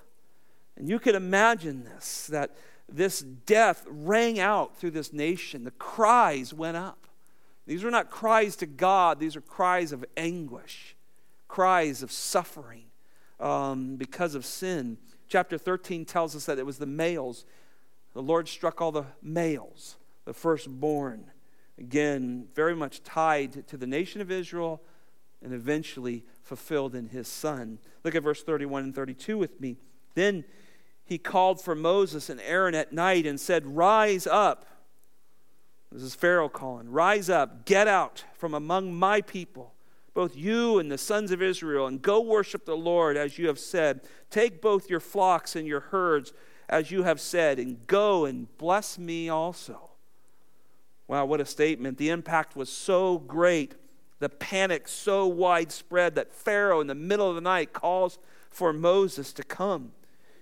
And you can imagine this that this death rang out through this nation. The cries went up. These were not cries to God, these are cries of anguish, cries of suffering um, because of sin. Chapter 13 tells us that it was the males. The Lord struck all the males, the firstborn. Again, very much tied to the nation of Israel and eventually fulfilled in his son. Look at verse 31 and 32 with me. Then he called for Moses and Aaron at night and said, Rise up. This is Pharaoh calling. Rise up, get out from among my people, both you and the sons of Israel, and go worship the Lord as you have said. Take both your flocks and your herds as you have said, and go and bless me also. Wow, what a statement. The impact was so great, the panic so widespread that Pharaoh, in the middle of the night, calls for Moses to come.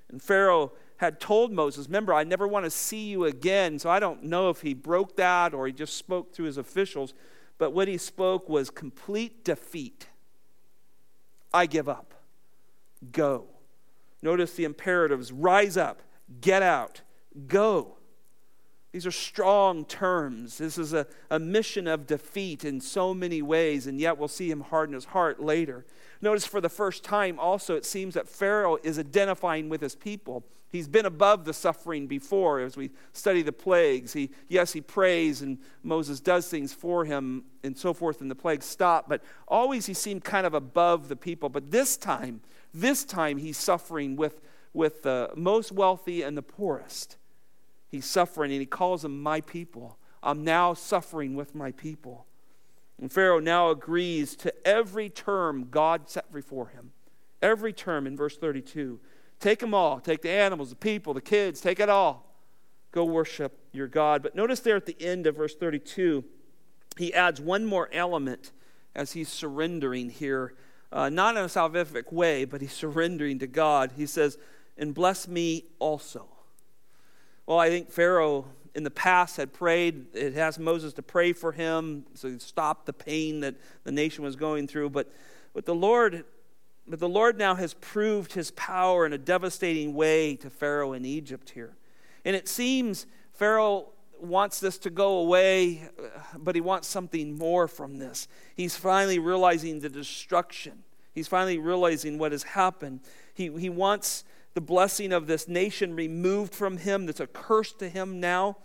And Pharaoh had told Moses, Remember, I never want to see you again. So I don't know if he broke that or he just spoke through his officials. But what he spoke was complete defeat. I give up. Go. Notice the imperatives rise up, get out, go. These are strong terms. This is a, a mission of defeat in so many ways, and yet we'll see him harden his heart later. Notice for the first time also, it seems that Pharaoh is identifying with his people. He's been above the suffering before as we study the plagues. He, yes, he prays and Moses does things for him and so forth, and the plagues stop, but always he seemed kind of above the people. But this time, this time he's suffering with, with the most wealthy and the poorest. He's suffering, and he calls them my people. I'm now suffering with my people. And Pharaoh now agrees to every term God set before him. Every term in verse 32. Take them all. Take the animals, the people, the kids, take it all. Go worship your God. But notice there at the end of verse 32, he adds one more element as he's surrendering here. Uh, not in a salvific way, but he's surrendering to God. He says, And bless me also. Well, I think Pharaoh in the past had prayed. It asked Moses to pray for him so he stop the pain that the nation was going through. But, but the Lord but the Lord now has proved his power in a devastating way to Pharaoh in Egypt here. And it seems Pharaoh wants this to go away, but he wants something more from this. He's finally realizing the destruction. He's finally realizing what has happened. He, he wants the blessing of this nation removed from him, that's a curse to him now.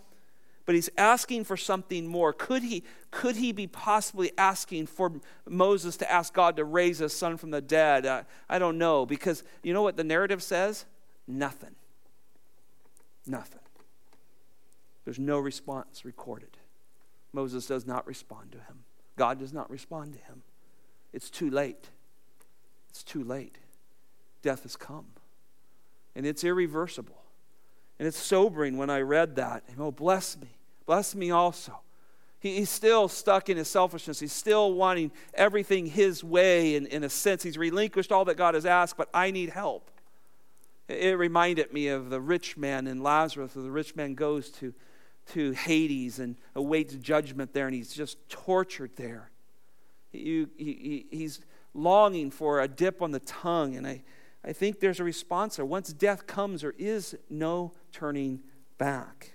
But he's asking for something more. Could he, could he be possibly asking for Moses to ask God to raise his son from the dead? Uh, I don't know, because you know what the narrative says? Nothing. Nothing. There's no response recorded. Moses does not respond to him. God does not respond to him. It's too late. It's too late. Death has come and it's irreversible. And it's sobering when I read that. Oh, bless me. Bless me also. He, he's still stuck in his selfishness. He's still wanting everything his way, in, in a sense. He's relinquished all that God has asked, but I need help. It, it reminded me of the rich man in Lazarus, where the rich man goes to, to Hades and awaits judgment there, and he's just tortured there. He, he, he's longing for a dip on the tongue, and I I think there's a response there. Once death comes, there is no turning back.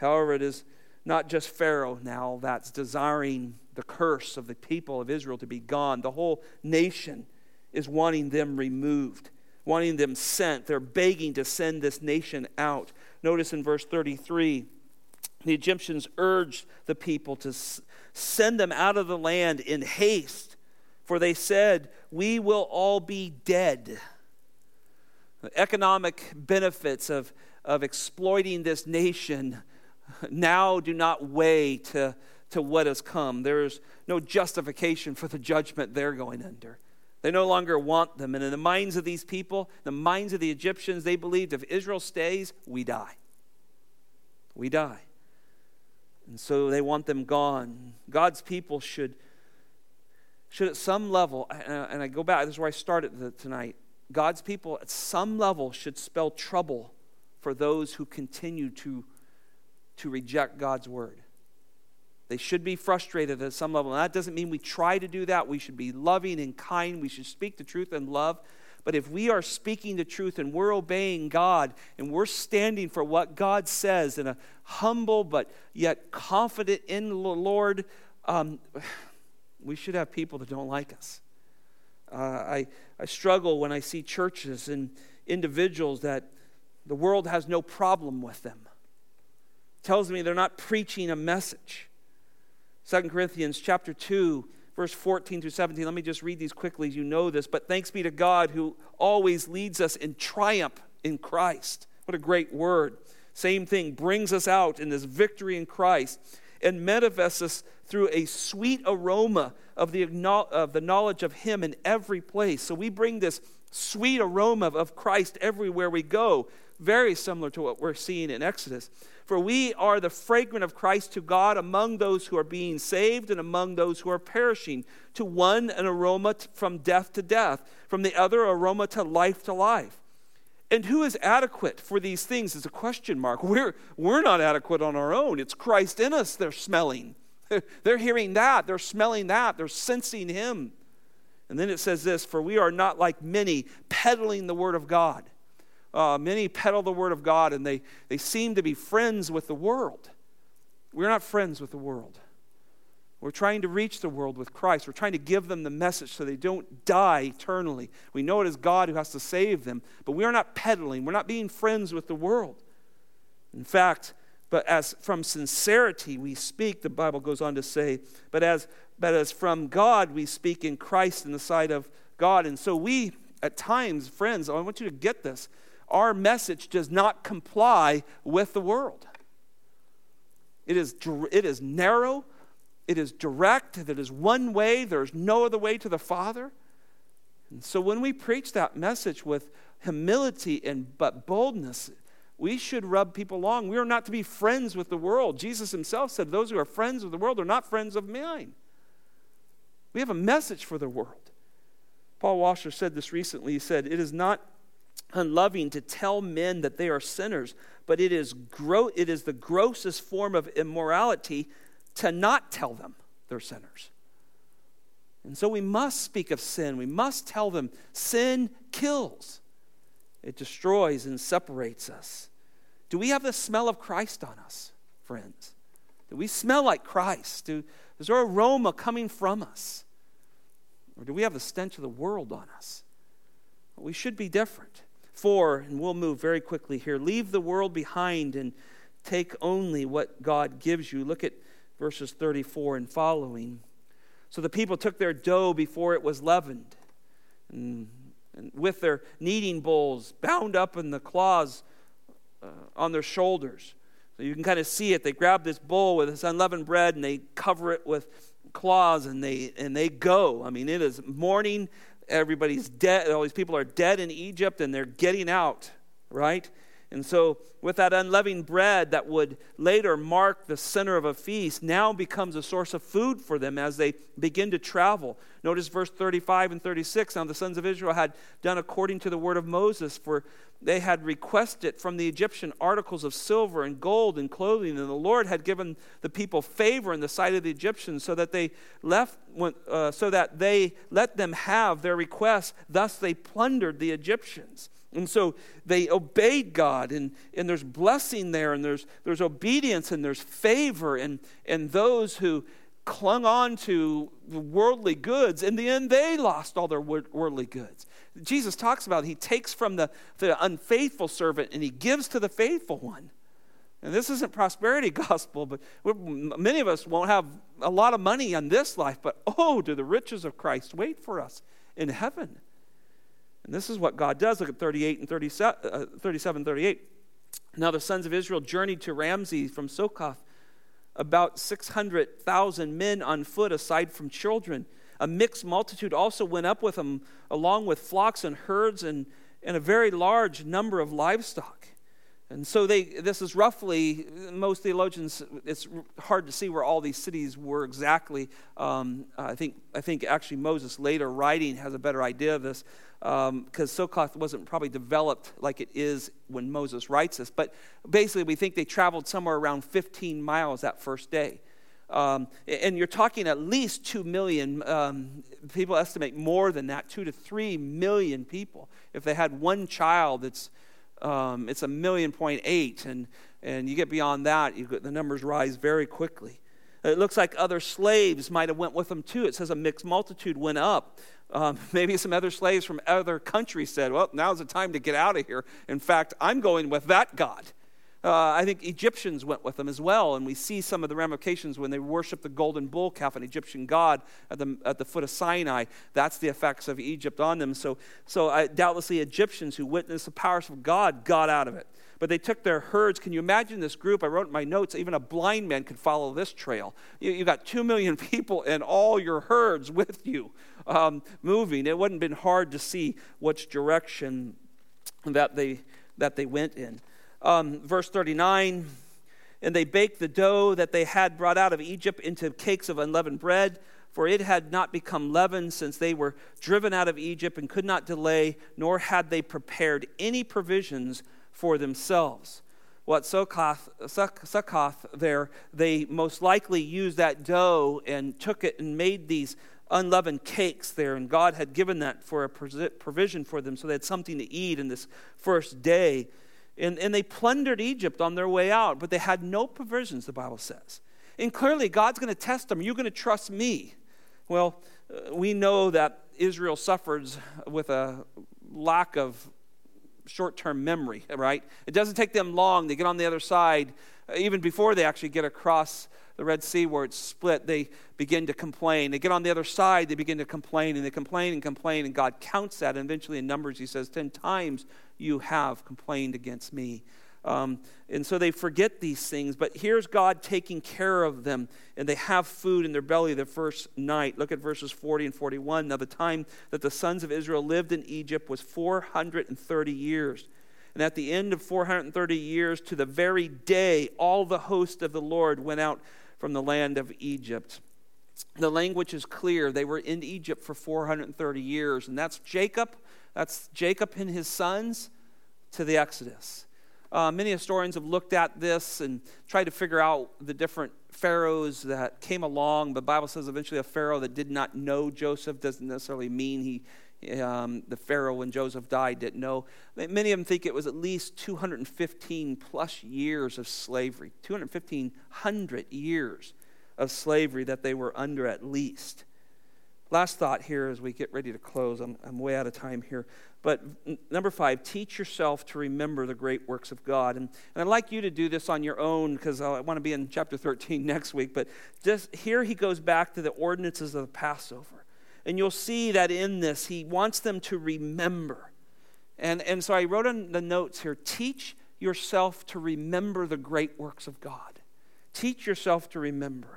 However, it is not just Pharaoh now that's desiring the curse of the people of Israel to be gone. The whole nation is wanting them removed, wanting them sent. They're begging to send this nation out. Notice in verse 33 the Egyptians urged the people to send them out of the land in haste for they said, We will all be dead. The economic benefits of, of exploiting this nation now do not weigh to, to what has come. There's no justification for the judgment they're going under. They no longer want them. And in the minds of these people, the minds of the Egyptians, they believed if Israel stays, we die. We die. And so they want them gone. God's people should should at some level, and I go back, this is where I started tonight, God's people at some level should spell trouble for those who continue to, to reject God's word. They should be frustrated at some level. And that doesn't mean we try to do that. We should be loving and kind. We should speak the truth and love. But if we are speaking the truth and we're obeying God and we're standing for what God says in a humble but yet confident in the Lord, um, we should have people that don't like us. Uh, I, I struggle when I see churches and individuals that the world has no problem with them. Tells me they're not preaching a message. 2 Corinthians chapter 2 verse 14 through 17. Let me just read these quickly. You know this. But thanks be to God who always leads us in triumph in Christ. What a great word. Same thing, brings us out in this victory in Christ and manifests us through a sweet aroma of the, of the knowledge of Him in every place. So we bring this sweet aroma of Christ everywhere we go, very similar to what we're seeing in Exodus. For we are the fragrance of Christ to God among those who are being saved and among those who are perishing. To one, an aroma from death to death, from the other, aroma to life to life. And who is adequate for these things is a question mark. We're, we're not adequate on our own. It's Christ in us they're smelling. They're hearing that, they're smelling that, they're sensing Him. And then it says this For we are not like many peddling the Word of God uh, many peddle the word of God and they, they seem to be friends with the world. We're not friends with the world. We're trying to reach the world with Christ. We're trying to give them the message so they don't die eternally. We know it is God who has to save them, but we are not peddling. We're not being friends with the world. In fact, but as from sincerity we speak, the Bible goes on to say, but as but as from God we speak in Christ in the sight of God. And so we at times, friends, I want you to get this our message does not comply with the world. It is, it is narrow, it is direct, it is one way, there's no other way to the Father. And so when we preach that message with humility and but boldness, we should rub people along. We are not to be friends with the world. Jesus himself said, Those who are friends of the world are not friends of mine. We have a message for the world. Paul Washer said this recently. He said, It is not unloving to tell men that they are sinners, but it is, gro- it is the grossest form of immorality to not tell them they're sinners. And so we must speak of sin. We must tell them sin kills, it destroys and separates us. Do we have the smell of Christ on us, friends? Do we smell like Christ? Do, is there aroma coming from us? Or do we have the stench of the world on us? We should be different. Four, and we'll move very quickly here leave the world behind and take only what God gives you. Look at verses 34 and following. So the people took their dough before it was leavened, and, and with their kneading bowls bound up in the claws uh, on their shoulders. So you can kind of see it. They grab this bowl with this unleavened bread and they cover it with claws and they and they go. I mean, it is morning everybody's dead. All these people are dead in Egypt and they're getting out, right? And so, with that unleavened bread that would later mark the center of a feast, now becomes a source of food for them as they begin to travel. Notice verse 35 and 36. Now, the sons of Israel had done according to the word of Moses, for they had requested from the Egyptian articles of silver and gold and clothing, and the Lord had given the people favor in the sight of the Egyptians, so that they left, uh, so that they let them have their requests. Thus, they plundered the Egyptians. And so they obeyed God, and, and there's blessing there, and there's, there's obedience, and there's favor. And, and those who clung on to worldly goods, in the end, they lost all their worldly goods. Jesus talks about he takes from the, the unfaithful servant and he gives to the faithful one. And this isn't prosperity gospel, but many of us won't have a lot of money on this life, but oh, do the riches of Christ wait for us in heaven. And this is what God does. Look at 38 and 37, uh, 37 38. Now the sons of Israel journeyed to Ramses from Succoth, about 600,000 men on foot, aside from children. A mixed multitude also went up with them, along with flocks and herds and, and a very large number of livestock. And so they, this is roughly, most theologians, it's hard to see where all these cities were exactly. Um, I, think, I think actually Moses later writing has a better idea of this because um, Succoth wasn't probably developed like it is when Moses writes this. But basically, we think they traveled somewhere around 15 miles that first day. Um, and you're talking at least 2 million. Um, people estimate more than that, 2 to 3 million people. If they had one child, it's, um, it's a million point eight. And, and you get beyond that, you the numbers rise very quickly. It looks like other slaves might have went with them too. It says a mixed multitude went up. Um, maybe some other slaves from other countries said, Well, now's the time to get out of here. In fact, I'm going with that God. Uh, I think Egyptians went with them as well, and we see some of the ramifications when they worship the golden bull calf, an Egyptian god, at the, at the foot of Sinai. That's the effects of Egypt on them. So, so uh, doubtlessly, Egyptians who witnessed the powers of God got out of it. But they took their herds. Can you imagine this group? I wrote in my notes, even a blind man could follow this trail. You, you got two million people and all your herds with you um, moving. It wouldn't have been hard to see which direction that they, that they went in. Um, verse 39 And they baked the dough that they had brought out of Egypt into cakes of unleavened bread, for it had not become leavened since they were driven out of Egypt and could not delay, nor had they prepared any provisions for themselves. What Succoth, there, they most likely used that dough and took it and made these unleavened cakes there, and God had given that for a provision for them so they had something to eat in this first day. And, and they plundered Egypt on their way out, but they had no provisions, the Bible says. And clearly, God's going to test them. You're going to trust me. Well, uh, we know that Israel suffers with a lack of short term memory, right? It doesn't take them long. They get on the other side, uh, even before they actually get across the Red Sea where it's split, they begin to complain. They get on the other side, they begin to complain, and they complain and complain, and God counts that. And eventually, in Numbers, He says, Ten times you have complained against me. Um, and so they forget these things, but here's God taking care of them, and they have food in their belly the first night. Look at verses 40 and 41. Now, the time that the sons of Israel lived in Egypt was 430 years. And at the end of 430 years, to the very day, all the host of the Lord went out from the land of Egypt. The language is clear. They were in Egypt for 430 years, and that's Jacob. That's Jacob and his sons to the Exodus. Uh, many historians have looked at this and tried to figure out the different pharaohs that came along. The Bible says eventually a pharaoh that did not know Joseph doesn't necessarily mean he um, the Pharaoh, when Joseph died, didn't know. Many of them think it was at least 215 plus years of slavery, 215 years of slavery that they were under at least. Last thought here as we get ready to close. I'm, I'm way out of time here. But number five, teach yourself to remember the great works of God. And, and I'd like you to do this on your own because I want to be in chapter 13 next week. But just here he goes back to the ordinances of the Passover. And you'll see that in this, he wants them to remember. And, and so I wrote on the notes here teach yourself to remember the great works of God. Teach yourself to remember them.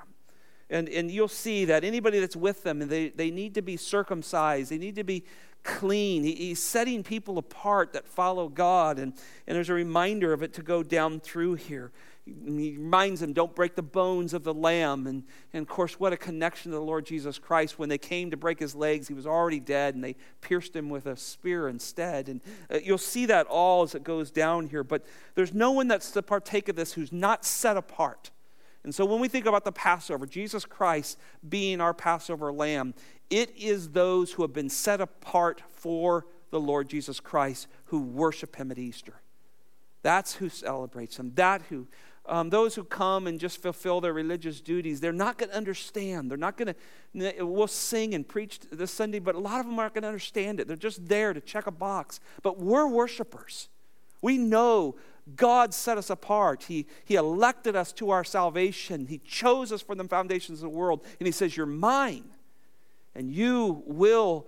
And, and you'll see that anybody that's with them, they, they need to be circumcised, they need to be clean. He, he's setting people apart that follow God. And, and there's a reminder of it to go down through here he reminds them, don't break the bones of the lamb. And, and of course, what a connection to the Lord Jesus Christ. When they came to break his legs, he was already dead, and they pierced him with a spear instead. And uh, you'll see that all as it goes down here. But there's no one that's to partake of this who's not set apart. And so when we think about the Passover, Jesus Christ being our Passover lamb, it is those who have been set apart for the Lord Jesus Christ who worship him at Easter. That's who celebrates him. That who um, those who come and just fulfill their religious duties, they're not going to understand. They're not going to, we'll sing and preach this Sunday, but a lot of them aren't going to understand it. They're just there to check a box. But we're worshipers. We know God set us apart. He, he elected us to our salvation. He chose us from the foundations of the world. And He says, You're mine. And you will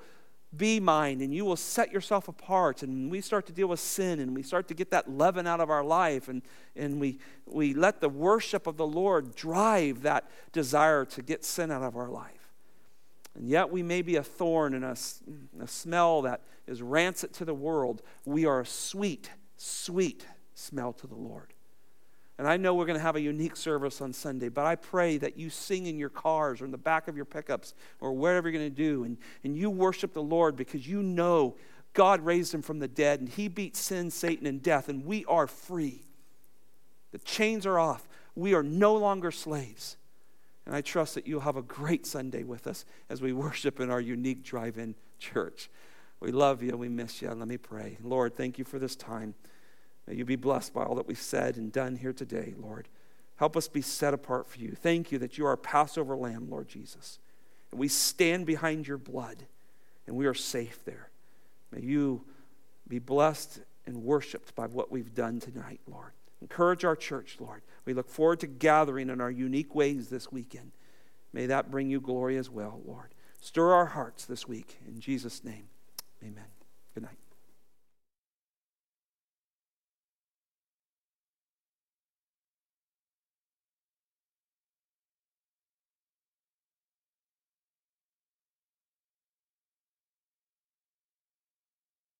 be mine and you will set yourself apart. And we start to deal with sin and we start to get that leaven out of our life and, and we, we let the worship of the lord drive that desire to get sin out of our life. And yet we may be a thorn and a, a smell that is rancid to the world. We are a sweet sweet smell to the lord and I know we're going to have a unique service on Sunday, but I pray that you sing in your cars or in the back of your pickups or wherever you're going to do, and, and you worship the Lord because you know God raised him from the dead and he beat sin, Satan, and death, and we are free. The chains are off. We are no longer slaves. And I trust that you'll have a great Sunday with us as we worship in our unique drive in church. We love you. We miss you. Let me pray. Lord, thank you for this time. May you be blessed by all that we've said and done here today, Lord. Help us be set apart for you. Thank you that you are our Passover lamb, Lord Jesus. And we stand behind your blood and we are safe there. May you be blessed and worshiped by what we've done tonight, Lord. Encourage our church, Lord. We look forward to gathering in our unique ways this weekend. May that bring you glory as well, Lord. Stir our hearts this week. In Jesus' name, amen. Good night.